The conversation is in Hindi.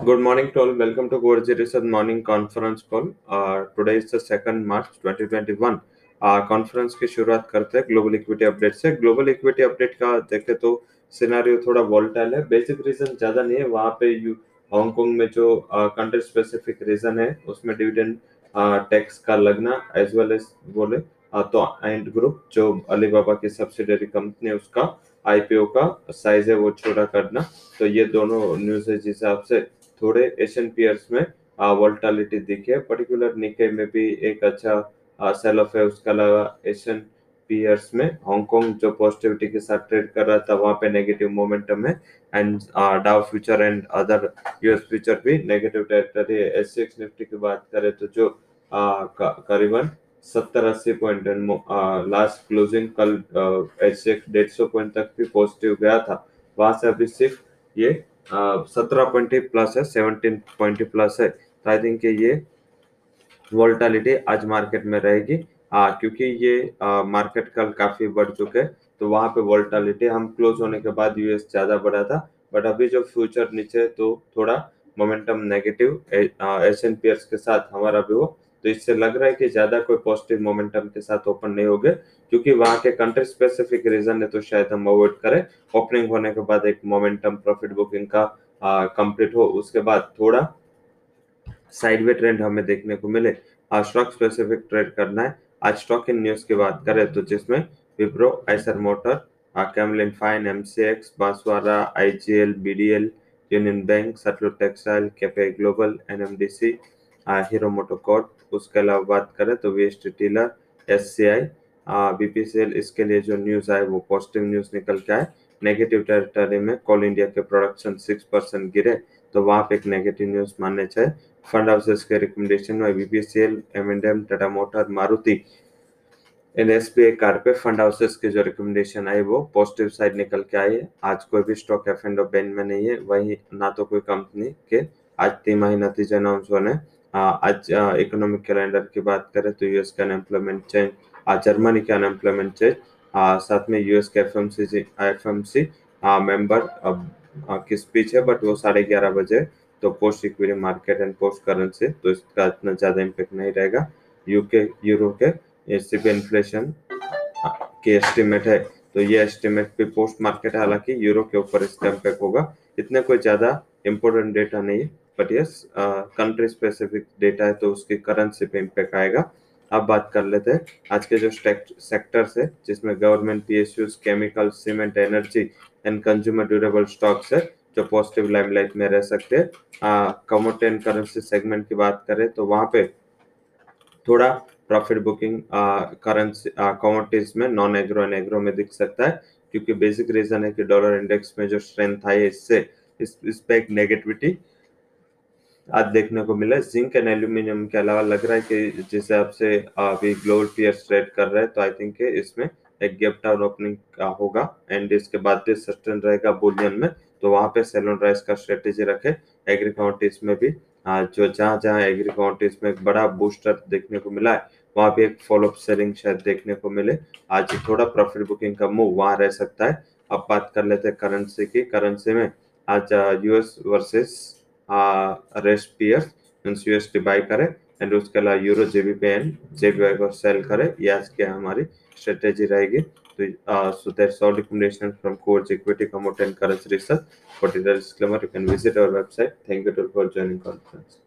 Good morning to all. Welcome to Gorji Research Morning Conference Call. Uh, today is the 2nd March 2021. Conference की शुरुआत करते हैं ग्लोबल इक्विटी अपडेट से ग्लोबल इक्विटी अपडेट का देखें तो सिनारियो थोड़ा वोल्टाइल है बेसिक रीजन ज़्यादा नहीं है वहाँ पे हांगकांग में जो कंट्री स्पेसिफिक रीजन है उसमें डिविडेंड टैक्स का लगना एज वेल एज बोले तो एंड ग्रुप जो अलीबाबा की सब्सिडरी कंपनी है उसका आईपीओ का साइज़ है वो छोटा करना तो ये दोनों न्यूज़ है जिस हिसाब से थोड़े एशियन पियर्स में वोल्टालिटी दिखे। पर्टिकुलर निके में भी एक अच्छा सेल ऑफ़ है। उसके अलावा एशियन पियर्स में हांगकांग जो पॉजिटिविटी के साथ ट्रेड कर रहा था, वहाँ पे नेगेटिव मोमेंटम है। And Dow future and other US future भी नेगेटिव टेरिटरी है। एससीएक्स निफ्टी की बात करें तो जो करीबन सत्तर अस्सी पॉइंट लास्ट क्लोजिंग कल एच डेढ़ सौ पॉइंट तक भी पॉजिटिव गया था। वहाँ से अभी सिर्फ़ ये सत्रह पॉइंट प्लस है सेवनटीन पॉइंट प्लस है। तो आई थिंक ये वोल्टालिटी आज मार्केट में रहेगी। आ, क्योंकि ये आ, मार्केट कल काफ़ी बढ़ चुके तो वहाँ पे वोल्टालिटी हम क्लोज होने के बाद यूएस ज़्यादा बढ़ा था बट अभी जो फ्यूचर नीचे तो थोड़ा मोमेंटम नेगेटिव एशियन पियर्स के साथ हमारा भी हो। तो इससे लग रहा है कि ज़्यादा कोई पॉजिटिव मोमेंटम के साथ ओपन नहीं होगे, क्योंकि वहाँ के कंट्री स्पेसिफिक रीजन है तो शायद हम अवॉइड करें। ओपनिंग होने के बाद एक मोमेंटम प्रॉफिट बुकिंग का कंप्लीट हो। उसके बाद थोड़ा साइडवे ट्रेंड हमें देखने को मिले। आज स्टॉक स्पेसिफिक ट्रेड करना है। आज स्टॉक इन न्यूज़ की बात करें तो जिसमें Wipro Eicher motor Camlin fine MCX Banswara IGL BDL union bank Sutlej textile cafe global NMDC hero MotoCorp उसके अलावा बात करें तो वेस्ट टीलर एस सी आई बीपीसीएल इसके लिए जो न्यूज़ आए वो पॉजिटिव न्यूज़ निकल के आए। नेगेटिव टेरिटरी में कॉल इंडिया के प्रोडक्शन सिक्स परसेंट गिरे तो वहाँ पे एक नेगेटिव न्यूज़ मानने चाहिए। फंड हाउसेस के रिकमेंडेशन में BPCL M and M Tata motor Maruti in SBI car पे फंड हाउसेस के जो रिकमेंडेशन आई वो पॉजिटिव साइड निकल के आई है आज कोई भी स्टॉक एफ़ एंड बैन में नहीं है, वही ना तो कोई कंपनी के, आज तिमाही नतीजे अनाउंस होने आज इकोनॉमिक कैलेंडर की बात करें तो यूएस का अनएम्प्लॉयमेंट चेंज जर्मनी का अनएम्प्लॉयमेंट चेंज साथ में यूएस के F M C F M C member की स्पीच है बट वो साढ़े ग्यारह बजे तो post equity market and post currency तो इसका इतना ज़्यादा इम्पेक्ट नहीं रहेगा। यूके यूरो के सीपी इन्फ्लेशन की एस्टिमेट है तो ये एस्टिमेट भी पोस्ट मार्केट है हालाँकि यूरो के ऊपर इसका इम्पेक्ट होगा। इतने कोई ज़्यादा इम्पोर्टेंट डेटा नहीं है। But yes country specific data है तो उसकी करेंसी पे इम्पेक्ट आएगा। अब बात कर लेते हैं। आज के जो सेक्टर्स है जिसमें government PSUs chemical cement energy and consumer durable stocks है जो पॉजिटिव लाइमलाइट में रह सकते हैं। कमोडिटी एंड करेंसी सेगमेंट की बात करें तो वहाँ पे थोड़ा प्रॉफिट बुकिंग करेंसी कमोडिटीज में नॉन एग्रो एंड एग्रो में दिख सकता है क्योंकि बेसिक रीजन है कि डॉलर इंडेक्स में जो स्ट्रेंथ आई है इससे इस, इस पे एक नेगेटिविटी आज देखने को मिला जिंक एंड एल्यूमिनियम के अलावा लग रहा है कि जिस हिसाब से अभी ग्लोबल पियर्स ट्रेड कर रहे हैं तो आई थिंक इसमें एक गैप डाउन ओपनिंग का होगा। एंड इसके बाद भी सस्टेन रहेगा बुलियन में तो वहाँ पे सेलोन राइस का स्ट्रेटेजी रखे। एग्री काउंटीज में भी जो जहाँ जहाँ एग्री काउंटीज में एक बड़ा बूस्टर देखने को मिला है, वहाँ भी एक फॉलोअप सेलिंग शायद देखने को मिले। आज थोड़ा प्रॉफिट बुकिंग का मूव वहाँ रह सकता है। अब बात कर लेते हैं करेंसी की। करेंसी में आज यूएस वर्सेस रेस्ट मीन्स यूएसटी बाई करे एंड उसके अलावा यूरो जेबीपी एंड जेबीआई को सेल करे, ये आज हमारी स्ट्रेटेजी रहेगी। तो so that's all recommendation from course equity commodity and currency research for detail disclaimer, you can visit our website. Thank you for joining conference.